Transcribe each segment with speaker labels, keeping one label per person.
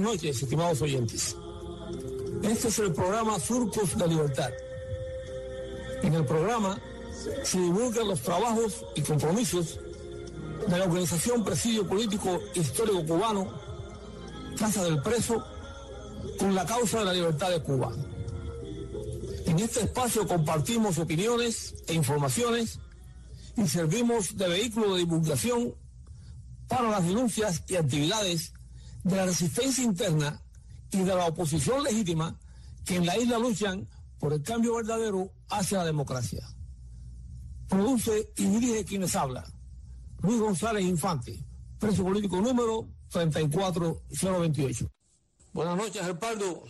Speaker 1: Buenas noches, estimados oyentes. Este es el programa Surcos de Libertad. En el programa se divulgan los trabajos y compromisos de la organización Presidio Político Histórico Cubano, Casa del Preso, con la causa de la libertad de Cuba. En este espacio compartimos opiniones e informaciones y servimos de vehículo de divulgación para las denuncias y actividades de la resistencia interna y de la oposición legítima que en la isla luchan por el cambio verdadero hacia la democracia. Produce y dirige quienes habla. Luis González Infante, preso político número 34028. Buenas noches, Gerpardo.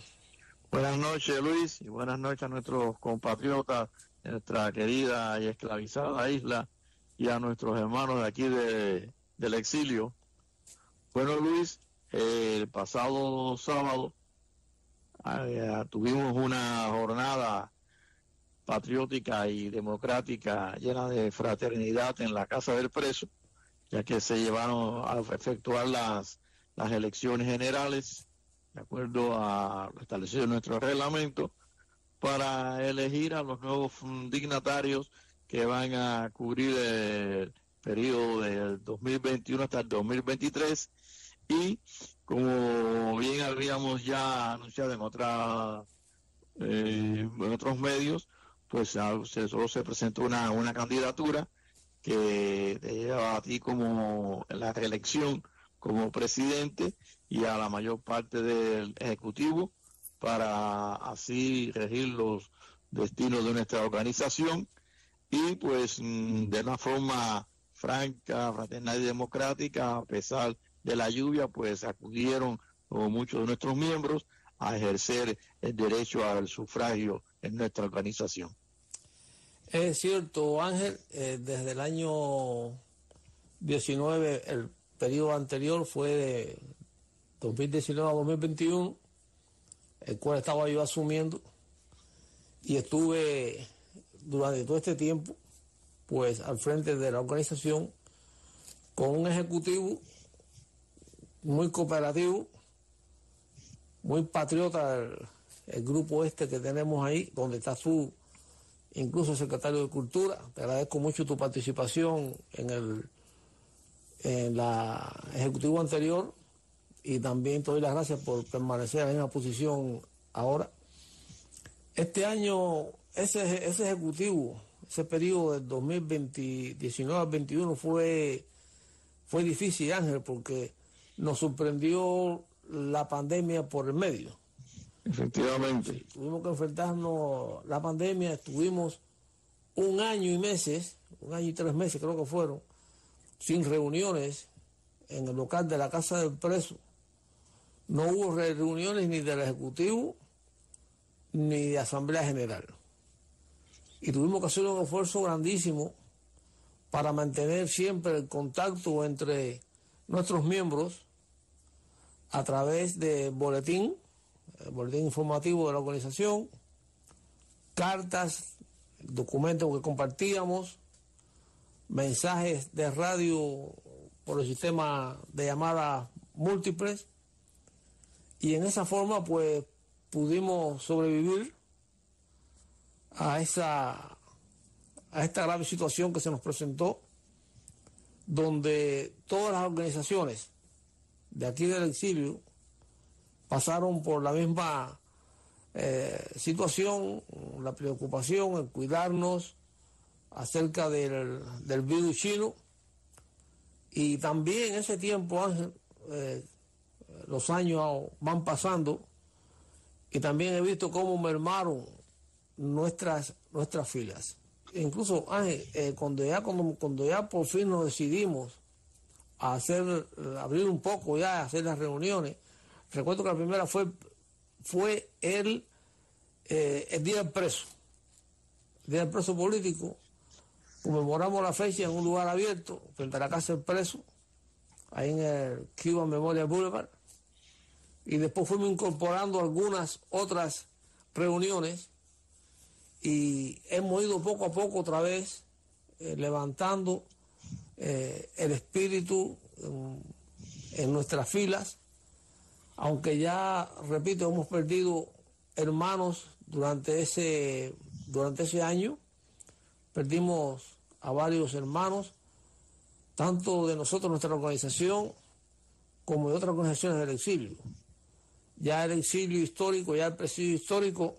Speaker 2: Buenas noches, Luis, y buenas noches a nuestros compatriotas de nuestra querida y esclavizada isla y a nuestros hermanos de aquí de, del exilio. Bueno, Luis, el pasado sábado eh, tuvimos una jornada patriótica y democrática llena de fraternidad en la Casa del Preso, ya que se llevaron a efectuar las, las elecciones generales, de acuerdo a lo establecido en nuestro reglamento, para elegir a los nuevos dignatarios que van a cubrir el periodo del 2021 hasta el 2023 y como bien habíamos ya anunciado en otra eh, otros medios pues solo se presentó una, una candidatura que te lleva a ti como la reelección como presidente y a la mayor parte del ejecutivo para así regir los destinos de nuestra organización. Y pues mm, de una forma franca, fraternal y democrática, a pesar de la lluvia, pues acudieron muchos de nuestros miembros a ejercer el derecho al sufragio en nuestra organización.
Speaker 1: Es cierto, Ángel, eh, desde el año 19, el periodo anterior fue de 2019 a 2021, el cual estaba yo asumiendo, y estuve durante todo este tiempo, pues al frente de la organización, con un ejecutivo muy cooperativo, muy patriota, el, grupo este que tenemos ahí, donde está su incluso secretario de Cultura. Te agradezco mucho tu participación en el en la ejecutivo anterior y también te doy las gracias por permanecer en la posición ahora. Este año, ese, ese ejecutivo, ese periodo del 2019 al 21 fue, fue difícil, Ángel, porque nos sorprendió la pandemia por el medio.
Speaker 2: Efectivamente.
Speaker 1: tuvimos que enfrentarnos la pandemia, estuvimos un año y meses, un año y tres meses creo que fueron, sin reuniones en el local de la Casa del Preso. No hubo reuniones ni del Ejecutivo ni de Asamblea General. Y tuvimos que hacer un esfuerzo grandísimo para mantener siempre el contacto entre nuestros miembros a través de boletín, boletín informativo de la organización, cartas, documentos que compartíamos, mensajes de radio por el sistema de llamadas múltiples y en esa forma pues pudimos sobrevivir a esa a esta grave situación que se nos presentó donde todas las organizaciones de aquí del exilio pasaron por la misma eh, situación, la preocupación, el cuidarnos acerca del, virus chino. Y también en ese tiempo, eh, los años van pasando y también he visto cómo mermaron nuestras, nuestras filas. Incluso, Ángel, eh, cuando, ya, cuando, cuando ya por fin nos decidimos hacer, abrir un poco ya, hacer las reuniones. Recuerdo que la primera fue, fue el, eh, el Día del Preso, el Día del Preso Político. Conmemoramos la fecha en un lugar abierto, frente a la Casa del Preso, ahí en el Cuba Memorial Boulevard. Y después fuimos incorporando algunas otras reuniones y hemos ido poco a poco otra vez eh, levantando eh, el espíritu en, nuestras filas aunque ya, repito, hemos perdido hermanos durante ese, durante ese año, perdimos a varios hermanos, tanto de nosotros, nuestra organización, como de otras organizaciones del exilio. Ya el exilio histórico, ya el presidio histórico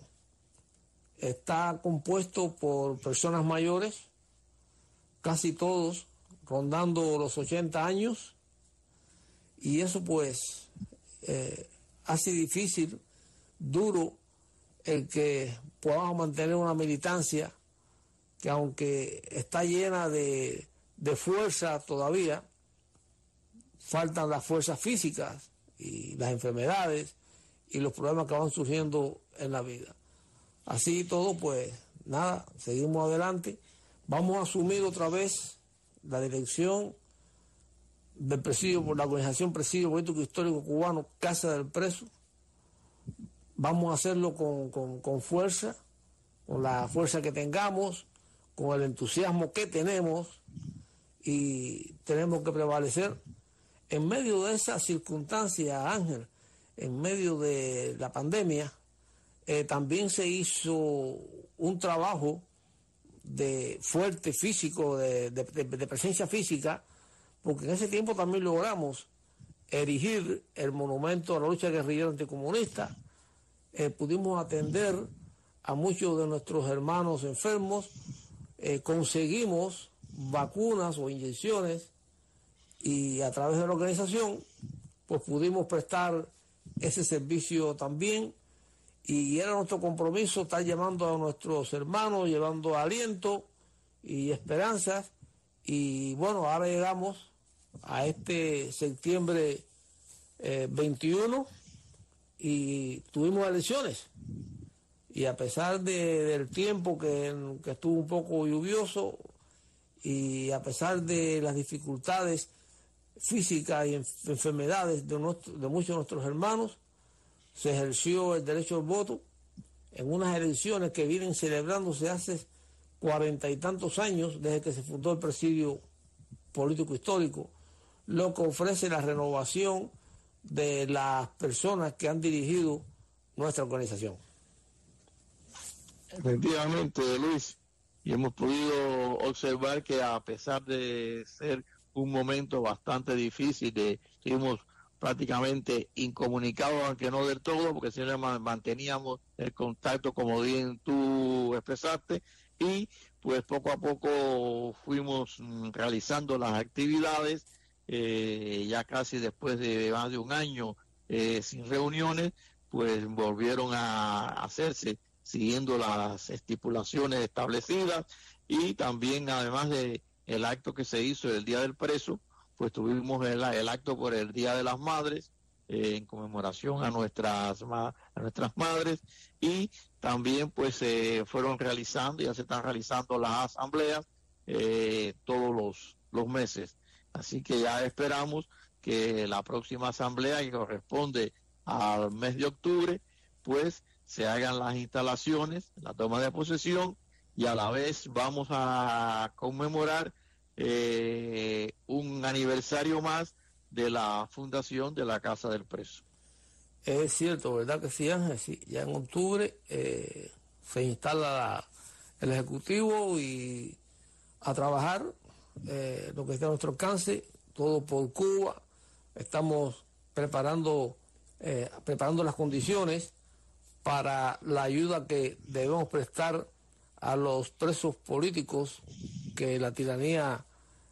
Speaker 1: está compuesto por personas mayores, casi todos rondando los 80 años, y eso pues eh, hace difícil, duro, el que podamos mantener una militancia que aunque está llena de, de fuerza todavía, faltan las fuerzas físicas y las enfermedades y los problemas que van surgiendo en la vida. Así todo, pues nada, seguimos adelante. Vamos a asumir otra vez la dirección del presidio por la organización Presidio Político Histórico Cubano, Casa del Preso. Vamos a hacerlo con, con, con fuerza, con la fuerza que tengamos, con el entusiasmo que tenemos y tenemos que prevalecer en medio de esa circunstancia, Ángel, en medio de la pandemia, eh, también se hizo un trabajo de fuerte físico, de, presencia física, porque en ese tiempo también logramos erigir el monumento a la lucha guerrillera anticomunista, eh, pudimos atender a muchos de nuestros hermanos enfermos, eh, conseguimos vacunas o inyecciones y a través de la organización pues pudimos prestar ese servicio también y era nuestro compromiso estar llamando a nuestros hermanos, llevando aliento y esperanzas. Y bueno, ahora llegamos a este septiembre 21 eh, y tuvimos elecciones. Y a pesar del tiempo que, estuvo un poco lluvioso y a pesar de las dificultades físicas y enfermedades de, de muchos de nuestros hermanos, se ejerció el derecho al voto en unas elecciones que vienen celebrándose hace cuarenta y tantos años desde que se fundó el presidio político histórico, lo que ofrece la renovación de las personas que han dirigido nuestra organización.
Speaker 2: Efectivamente, Luis, y hemos podido observar que a pesar de ser un momento bastante difícil, de, seguimos prácticamente incomunicados, aunque no del todo, porque siempre manteníamos el contacto, como bien tú expresaste, y pues poco a poco fuimos mm, realizando las actividades, eh, ya casi después de más de un año eh, sin reuniones, pues volvieron a hacerse siguiendo las estipulaciones establecidas y también además de el acto que se hizo el día del preso, pues tuvimos el, acto por el Día de las Madres, eh, en conmemoración a nuestras, a nuestras madres, y también pues se fueron realizando, ya se están realizando las asambleas eh, todos los, los meses. Así que ya esperamos que la próxima asamblea que corresponde al mes de octubre, pues se hagan las instalaciones, la toma de posesión y a la vez vamos a conmemorar eh, un aniversario más de la fundación de la Casa del Preso.
Speaker 1: Es cierto, ¿verdad que sí, Ángel? Sí, ya en octubre eh, se instala el Ejecutivo y a trabajar eh, lo que está a nuestro alcance, todo por Cuba. Estamos preparando, preparando las condiciones para la ayuda que debemos prestar a los presos políticos la tiranía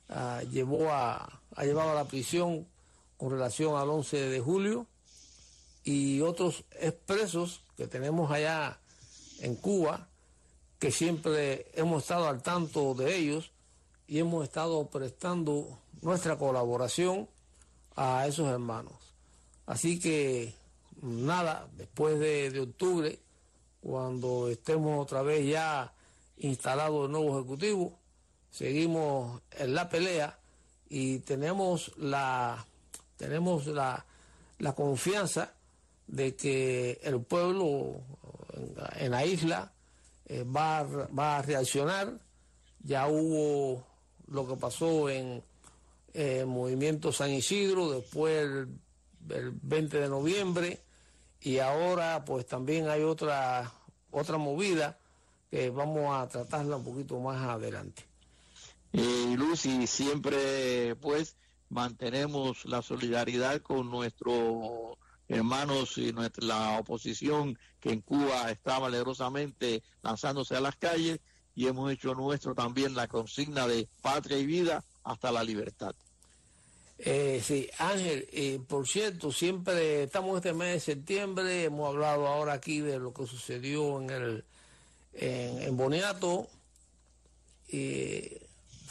Speaker 1: ah, llevó a, ha llevado a la prisión con relación al 11 de julio y otros expresos que tenemos allá en Cuba, que siempre hemos estado al tanto de ellos y hemos estado prestando nuestra colaboración a esos hermanos. Así que nada, después de, octubre, cuando estemos otra vez ya instalado el nuevo ejecutivo, seguimos en la pelea y tenemos la tenemos la, la confianza de que el pueblo en, la isla eh, va, va, a reaccionar. Ya hubo lo que pasó en el Movimiento San Isidro, después el el 20 de noviembre y ahora pues también hay otra, otra movida que vamos a tratarla un poquito más adelante.
Speaker 2: Y Lucy, siempre pues mantenemos la solidaridad con nuestros hermanos y nuestra, la oposición que en Cuba está valerosamente lanzándose a las calles y hemos hecho nuestro también la consigna de patria y vida hasta la libertad.
Speaker 1: Eh, sí, Ángel, eh, por cierto, siempre estamos este mes de septiembre, hemos hablado ahora aquí de lo que sucedió en el en, Boniato, y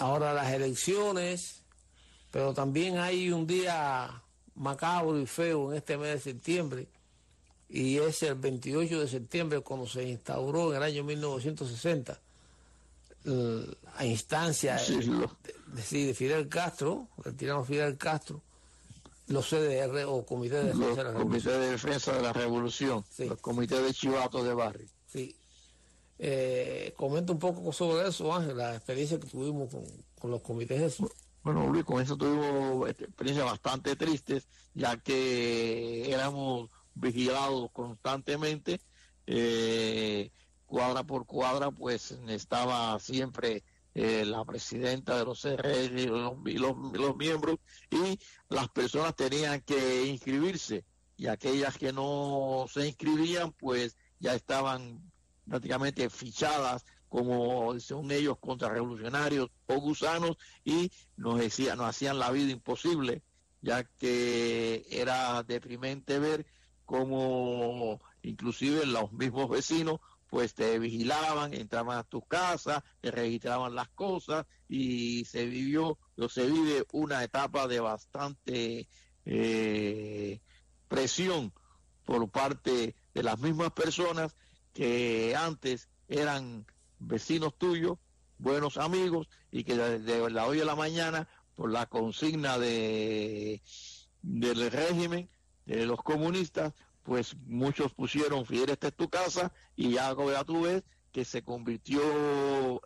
Speaker 1: ahora las elecciones, pero también hay un día macabro y feo en este mes de septiembre, y es el 28 de septiembre cuando se instauró en el año 1960 a instancia de, Fidel Castro, el tirano Fidel Castro, los CDR o Comité de Defensa de la Revolución.
Speaker 2: Comité de Defensa de la Revolución, los comités de chivatos de barrio.
Speaker 1: Sí. Eh, comenta un poco sobre eso, Ángel, la experiencia que tuvimos con, los comités.
Speaker 2: Bueno, Luis, con eso tuvimos este, experiencias bastante tristes, ya que éramos vigilados constantemente. Eh, cuadra por cuadra, pues estaba siempre eh, la presidenta de los CRE y, los, miembros y las personas tenían que inscribirse y aquellas que no se inscribían pues ya estaban prácticamente fichadas como son ellos contrarrevolucionarios o gusanos y nos, decía, nos hacían la vida imposible ya que era deprimente ver cómo inclusive los mismos vecinos pues te vigilaban, entraban a tus casas, te registraban las cosas y se vivió, o se vive una etapa de bastante eh, presión por parte de las mismas personas que antes eran vecinos tuyos, buenos amigos y que de, la hoy a la mañana por la consigna de del régimen de los comunistas pues muchos pusieron Fidel, esta es tu casa, y ya, ya tú ves que se convirtió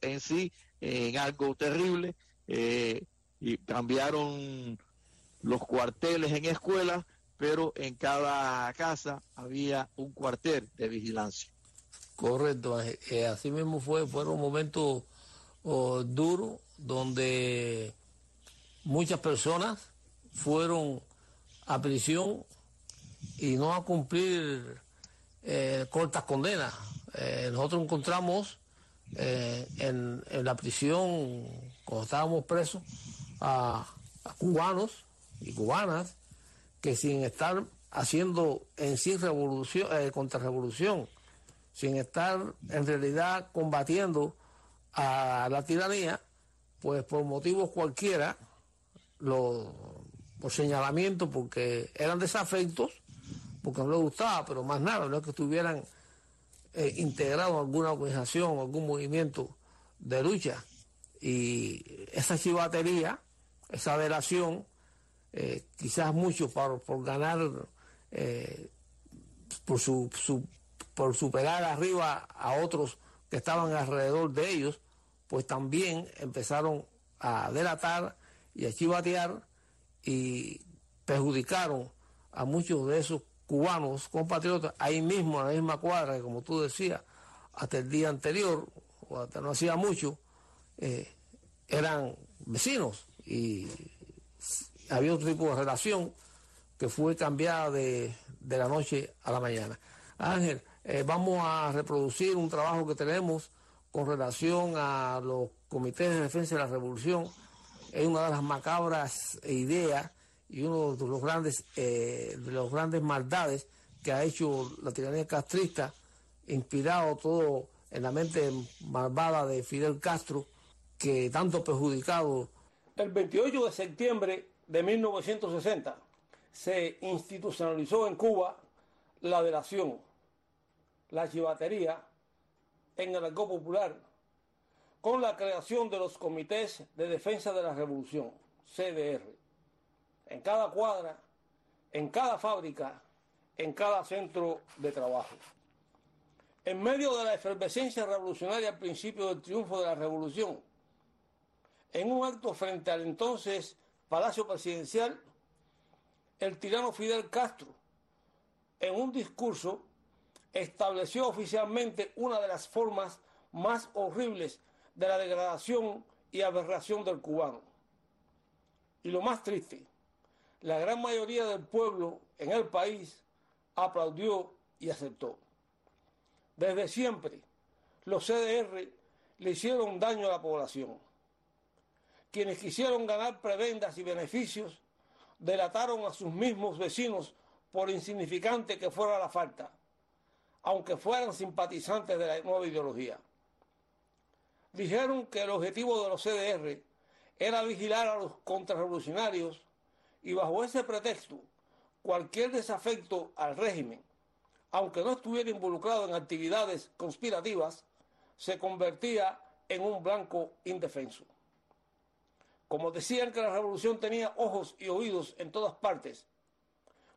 Speaker 2: en sí en algo terrible, eh, y cambiaron los cuarteles en escuelas, pero en cada casa había un cuartel de vigilancia.
Speaker 1: Correcto, eh, así mismo fue, fueron momentos oh, duros donde muchas personas fueron a prisión y no a cumplir eh, cortas condenas. Eh, nosotros encontramos eh, en, la prisión, cuando estábamos presos, a, cubanos y cubanas que sin estar haciendo en sí revolución, contrarrevolución, sin estar en realidad combatiendo a la tiranía, pues por motivos cualquiera, por señalamiento, porque eran desafectos, porque no les gustaba, pero más nada, no es que estuvieran eh, integrados en alguna organización, algún movimiento de lucha. Y esa chivatería, esa delación, eh, quizás mucho por, por ganar, eh, por, su, por superar arriba a otros que estaban alrededor de ellos, pues también empezaron a delatar y a chivatear y perjudicaron a muchos de esos cubanos, compatriotas, ahí mismo, en la misma cuadra, que como tú decías, hasta el día anterior, o hasta no hacía mucho, eh, eran vecinos y había otro tipo de relación que fue cambiada de, la noche a la mañana. Ángel, eh, vamos a reproducir un trabajo que tenemos con relación a los comités de defensa de la revolución. Es una de las macabras ideas y uno de los grandes, eh, los grandes maldades que ha hecho la tiranía castrista, inspirado todo en la mente malvada de Fidel Castro, que tanto perjudicado. El 28 de septiembre de 1960 se institucionalizó en Cuba la delación, la chivatería en el arco popular, con la creación de los comités de defensa de la revolución, CDR en cada cuadra, en cada fábrica, en cada centro de trabajo. En medio de la efervescencia revolucionaria al principio del triunfo de la revolución, en un acto frente al entonces Palacio Presidencial,
Speaker 3: el tirano Fidel Castro, en un discurso, estableció oficialmente una de las formas más horribles de la degradación y aberración del cubano. Y lo más triste, la gran mayoría del pueblo en el país aplaudió y aceptó. Desde siempre, los CDR le hicieron daño a la población. Quienes quisieron ganar prebendas y beneficios delataron a sus mismos vecinos por insignificante que fuera la falta, aunque fueran simpatizantes de la nueva ideología. Dijeron que el objetivo de los CDR era vigilar a los contrarrevolucionarios y bajo ese pretexto cualquier desafecto al régimen, aunque no estuviera involucrado en actividades conspirativas, se convertía en un blanco indefenso. Como decían que la revolución tenía ojos y oídos en todas partes,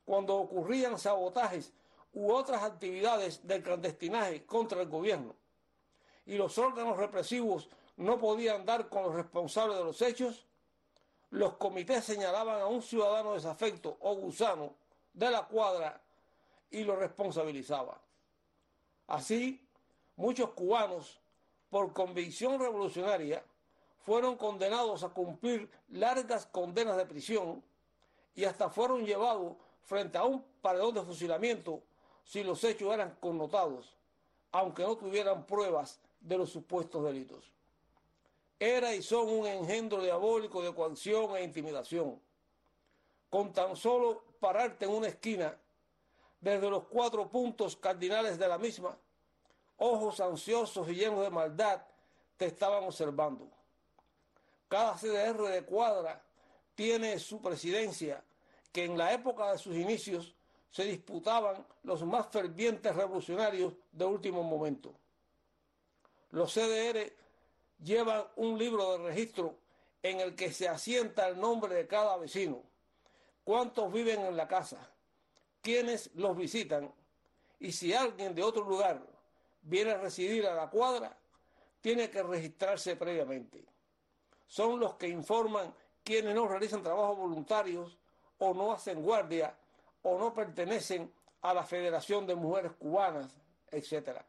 Speaker 3: cuando ocurrían sabotajes u otras actividades del clandestinaje contra el gobierno, y los órganos represivos no podían dar con los responsables de los hechos, los comités señalaban a un ciudadano desafecto o gusano de la cuadra y lo responsabilizaban. Así, muchos cubanos, por convicción revolucionaria, fueron condenados a cumplir largas condenas de prisión y hasta fueron llevados frente a un paredón de fusilamiento si los hechos eran connotados, aunque no tuvieran pruebas de los supuestos delitos. Era y son un engendro diabólico de coacción e intimidación. Con tan solo pararte en una esquina, desde los cuatro puntos cardinales de la misma, ojos ansiosos y llenos de maldad te estaban observando. Cada CDR de cuadra tiene su presidencia, que en la época de sus inicios se disputaban los más fervientes revolucionarios de último momento. Los CDR llevan un libro de registro en el que se asienta el nombre de cada vecino, cuántos viven en la casa, quiénes los visitan y si alguien de otro lugar viene a residir a la cuadra, tiene que registrarse previamente. Son los que informan quienes no realizan trabajos voluntarios o no hacen guardia o no pertenecen a la Federación de Mujeres Cubanas, etc.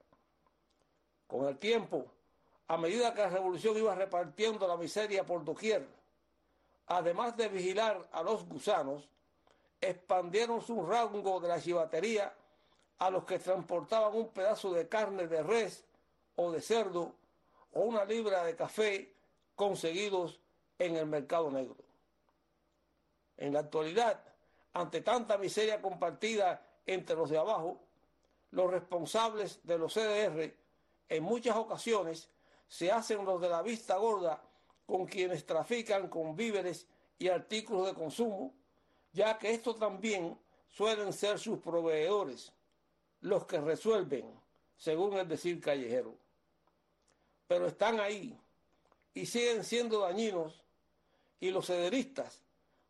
Speaker 3: Con el tiempo, a medida que la revolución iba repartiendo la miseria por doquier, además de vigilar a los gusanos, expandieron su rango de la chivatería a los que transportaban un pedazo de carne de res o de cerdo o una libra de café conseguidos en el mercado negro. En la actualidad, ante tanta miseria compartida entre los de abajo, los responsables de los CDR en muchas ocasiones se hacen los de la vista gorda con quienes trafican con víveres y artículos de consumo, ya que estos también suelen ser sus proveedores, los que resuelven, según el decir callejero. Pero están ahí y siguen siendo dañinos y los cederistas,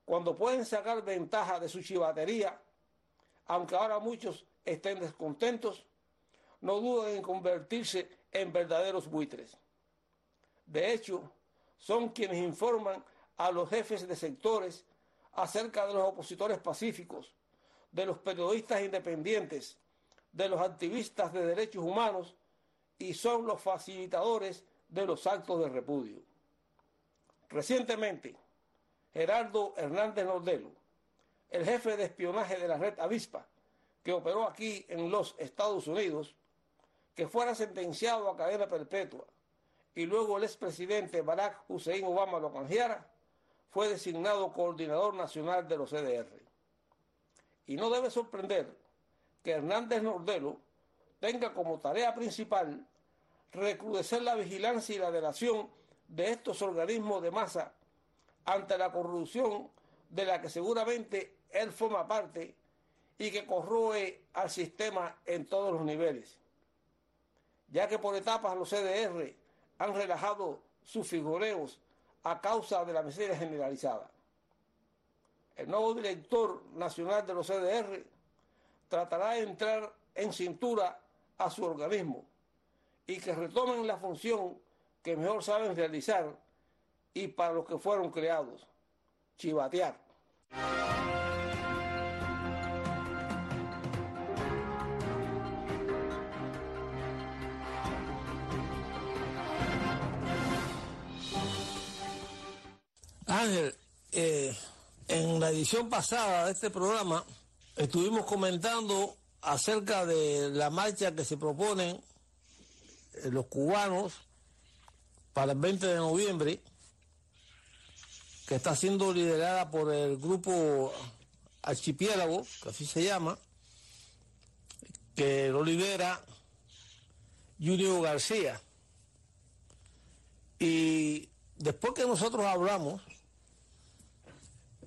Speaker 3: cuando pueden sacar ventaja de su chivatería, aunque ahora muchos estén descontentos, no dudan en convertirse en verdaderos buitres. De hecho, son quienes informan a los jefes de sectores acerca de los opositores pacíficos, de los periodistas independientes, de los activistas de derechos humanos y son los facilitadores de los actos de repudio. Recientemente, Gerardo Hernández Nordelo, el jefe de espionaje de la red Avispa, que operó aquí en los Estados Unidos, que fuera sentenciado a cadena perpetua y luego el expresidente Barack Hussein Obama lo canjeara, fue designado coordinador nacional de los CDR. Y no debe sorprender que Hernández Nordelo tenga como tarea principal recrudecer la vigilancia y la delación de estos organismos de masa ante la corrupción de la que seguramente él forma parte y que corroe al sistema en todos los niveles. Ya que por etapas los CDR han relajado sus figureos a causa de la miseria generalizada. El nuevo director nacional de los CDR tratará de entrar en cintura a su organismo y que retomen la función que mejor saben realizar y para los que fueron creados, chivatear.
Speaker 1: Ángel, eh, en la edición pasada de este programa estuvimos comentando acerca de la marcha que se proponen eh, los cubanos para el 20 de noviembre que está siendo liderada por el grupo Archipiélago, que así se llama, que lo lidera Junior García. Y después que nosotros hablamos,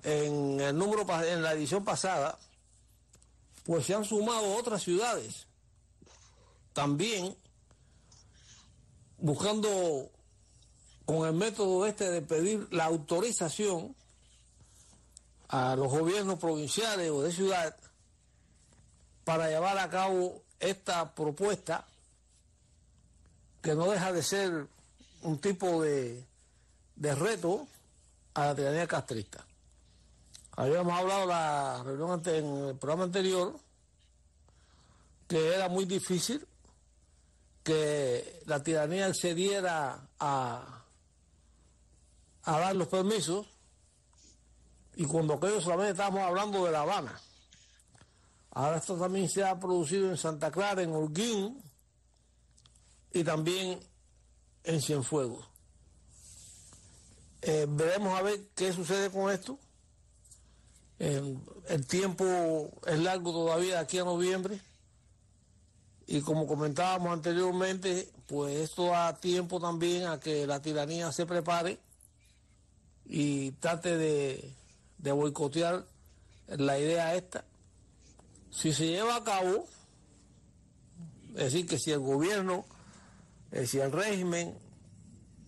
Speaker 1: en el número en la edición pasada, pues se han sumado otras ciudades también buscando con el método este de pedir la autorización a los gobiernos provinciales o de ciudad para llevar a cabo esta propuesta que no deja de ser un tipo de, de reto a la tiranía castrista. Habíamos hablado la reunión en el programa anterior que era muy difícil que la tiranía accediera a, a dar los permisos y cuando aquello solamente estábamos hablando de La Habana. Ahora esto también se ha producido en Santa Clara, en Holguín y también en Cienfuegos. Eh, veremos a ver qué sucede con esto el tiempo es largo todavía aquí a noviembre y como comentábamos anteriormente, pues esto da tiempo también a que la tiranía se prepare y trate de, boicotear la idea esta. Si se lleva a cabo, es decir, que si el gobierno, eh, si el régimen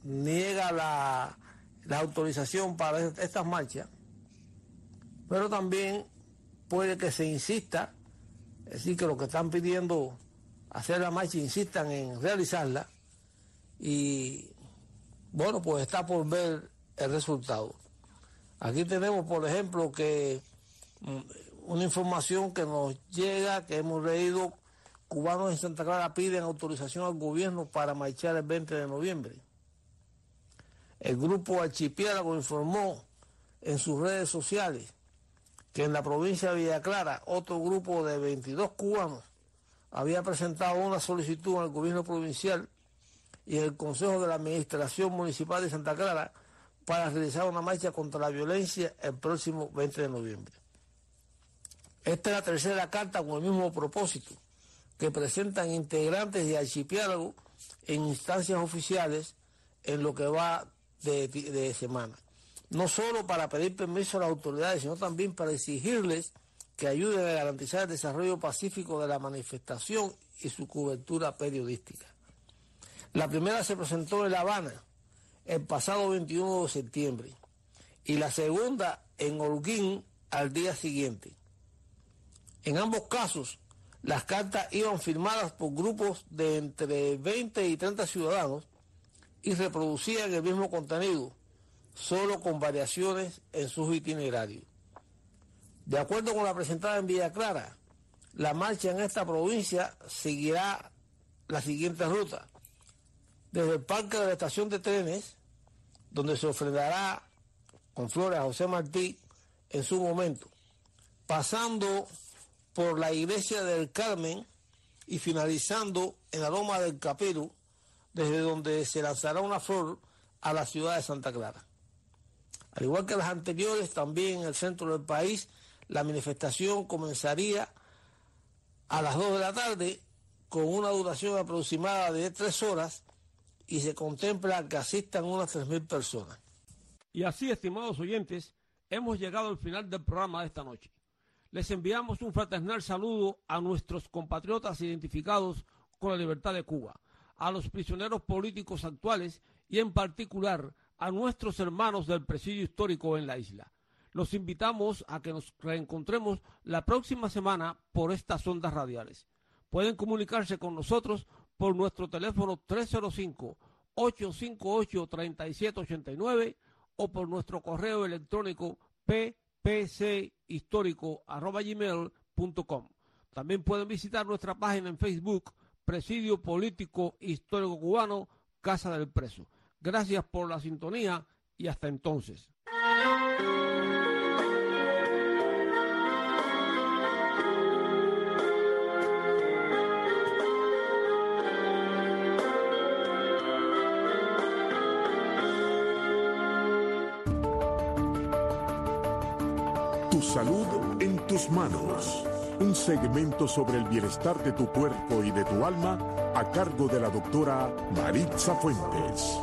Speaker 1: niega la, la autorización para estas marchas, pero también puede que se insista, es decir, que los que están pidiendo hacer la marcha insistan en realizarla y bueno, pues está por ver el resultado. Aquí tenemos, por ejemplo, que mm, una información que nos llega, que hemos leído, cubanos en Santa Clara piden autorización al gobierno para marchar el 20 de noviembre. El grupo Archipiélago informó en sus redes sociales que en la provincia de Villa Clara otro grupo de 22 cubanos había presentado una solicitud al gobierno provincial y el Consejo de la Administración Municipal de Santa Clara para realizar una marcha contra la violencia el próximo 20 de noviembre. Esta es la tercera carta con el mismo propósito que presentan integrantes de archipiélago en instancias oficiales en lo que va de semana no solo para pedir permiso a las autoridades, sino también para exigirles que ayuden a garantizar el desarrollo pacífico de la manifestación y su cobertura periodística. La primera se presentó en La Habana el pasado 21 de septiembre y la segunda en Holguín al día siguiente. En ambos casos, las cartas iban firmadas por grupos de entre 20 y 30 ciudadanos y reproducían el mismo contenido solo con variaciones en sus itinerarios. De acuerdo con la presentada en Villa Clara, la marcha en esta provincia seguirá la siguiente ruta. Desde el parque de la estación de trenes, donde se ofrendará con flores a José Martí en su momento, pasando por la iglesia del Carmen y finalizando en la loma del Capero, desde donde se lanzará una flor a la ciudad de Santa Clara. Al igual que las anteriores, también en el centro del país, la manifestación comenzaría a las 2 de la tarde con una duración aproximada de 3 horas y se contempla que asistan unas 3.000 personas.
Speaker 3: Y así, estimados oyentes, hemos llegado al final del programa de esta noche. Les enviamos un fraternal saludo a nuestros compatriotas identificados con la libertad de Cuba, a los prisioneros políticos actuales y en particular a nuestros hermanos del presidio histórico en la isla. Los invitamos a que nos reencontremos la próxima semana por estas ondas radiales. Pueden comunicarse con nosotros por nuestro teléfono 305-858-3789 o por nuestro correo electrónico ppchistórico.com. También pueden visitar nuestra página en Facebook, Presidio Político Histórico Cubano, Casa del Preso. Gracias por la sintonía y hasta entonces.
Speaker 4: Salud en tus manos. Un segmento sobre el bienestar de tu cuerpo y de tu alma a cargo de la doctora Maritza Fuentes.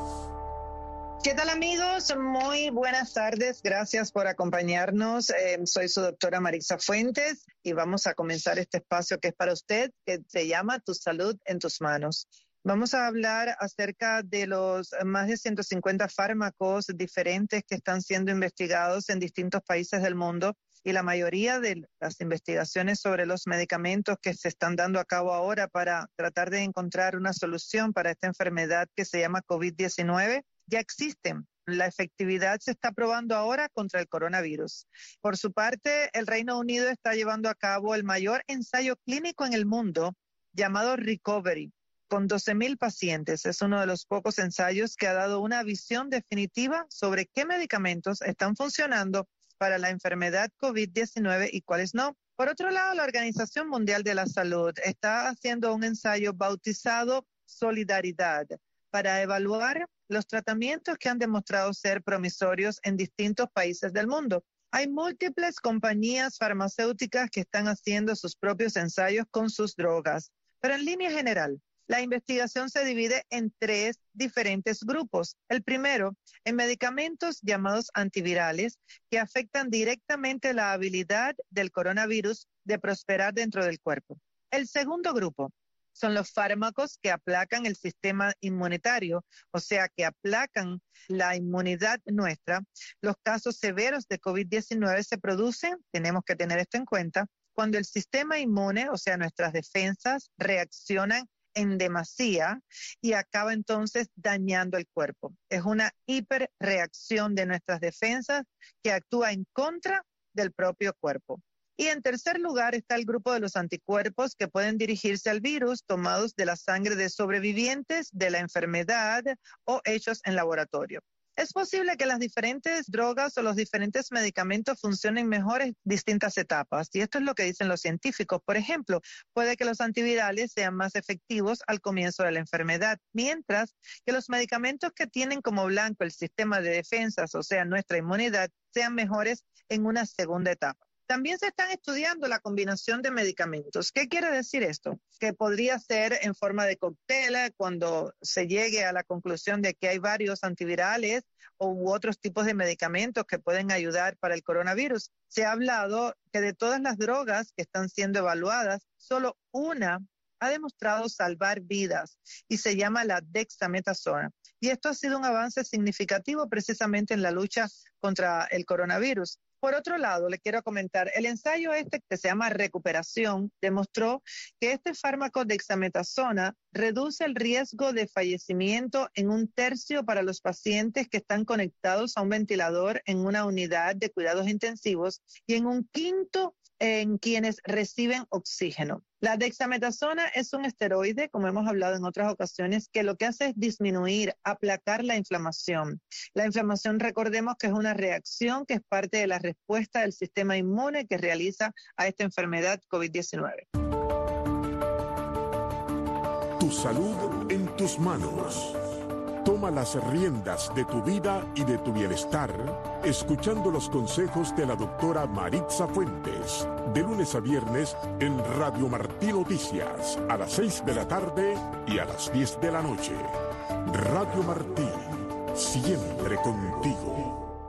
Speaker 5: ¿Qué tal amigos? Muy buenas tardes. Gracias por acompañarnos. Eh, soy su doctora Maritza Fuentes y vamos a comenzar este espacio que es para usted, que se llama Tu salud en tus manos. Vamos a hablar acerca de los más de 150 fármacos diferentes que están siendo investigados en distintos países del mundo y la mayoría de las investigaciones sobre los medicamentos que se están dando a cabo ahora para tratar de encontrar una solución para esta enfermedad que se llama COVID-19 ya existen. La efectividad se está probando ahora contra el coronavirus. Por su parte, el Reino Unido está llevando a cabo el mayor ensayo clínico en el mundo llamado Recovery con 12.000 pacientes. Es uno de los pocos ensayos que ha dado una visión definitiva sobre qué medicamentos están funcionando para la enfermedad COVID-19 y cuáles no. Por otro lado, la Organización Mundial de la Salud está haciendo un ensayo bautizado Solidaridad para evaluar los tratamientos que han demostrado ser promisorios en distintos países del mundo. Hay múltiples compañías farmacéuticas que están haciendo sus propios ensayos con sus drogas, pero en línea general, la investigación se divide en tres diferentes grupos. El primero, en medicamentos llamados antivirales que afectan directamente la habilidad del coronavirus de prosperar dentro del cuerpo. El segundo grupo son los fármacos que aplacan el sistema inmunitario, o sea, que aplacan la inmunidad nuestra. Los casos severos de COVID-19 se producen, tenemos que tener esto en cuenta, cuando el sistema inmune, o sea, nuestras defensas, reaccionan en demasía y acaba entonces dañando el cuerpo. Es una hiperreacción de nuestras defensas que actúa en contra del propio cuerpo. Y en tercer lugar está el grupo de los anticuerpos que pueden dirigirse al virus tomados de la sangre de sobrevivientes de la enfermedad o hechos en laboratorio. Es posible que las diferentes drogas o los diferentes medicamentos funcionen mejor en distintas etapas, y esto es lo que dicen los científicos. Por ejemplo, puede que los antivirales sean más efectivos al comienzo de la enfermedad, mientras que los medicamentos que tienen como blanco el sistema de defensas, o sea, nuestra inmunidad, sean mejores en una segunda etapa. También se están estudiando la combinación de medicamentos. ¿Qué quiere decir esto? Que podría ser en forma de cóctel eh, cuando se llegue a la conclusión de que hay varios antivirales u otros tipos de medicamentos que pueden ayudar para el coronavirus. Se ha hablado que de todas las drogas que están siendo evaluadas, solo una ha demostrado salvar vidas y se llama la dexametasona. Y esto ha sido un avance significativo precisamente en la lucha contra el coronavirus. Por otro lado, le quiero comentar, el ensayo este que se llama recuperación demostró que este fármaco de dexametasona reduce el riesgo de fallecimiento en un tercio para los pacientes que están conectados a un ventilador en una unidad de cuidados intensivos y en un quinto en quienes reciben oxígeno. La dexametasona es un esteroide, como hemos hablado en otras ocasiones, que lo que hace es disminuir, aplacar la inflamación. La inflamación, recordemos que es una reacción que es parte de la respuesta del sistema inmune que realiza a esta enfermedad COVID-19.
Speaker 4: Tu salud en tus manos. Toma las riendas de tu vida y de tu bienestar escuchando los consejos de la doctora Maritza Fuentes de lunes a viernes en Radio Martí Noticias a las 6 de la tarde y a las 10 de la noche. Radio Martí, siempre contigo.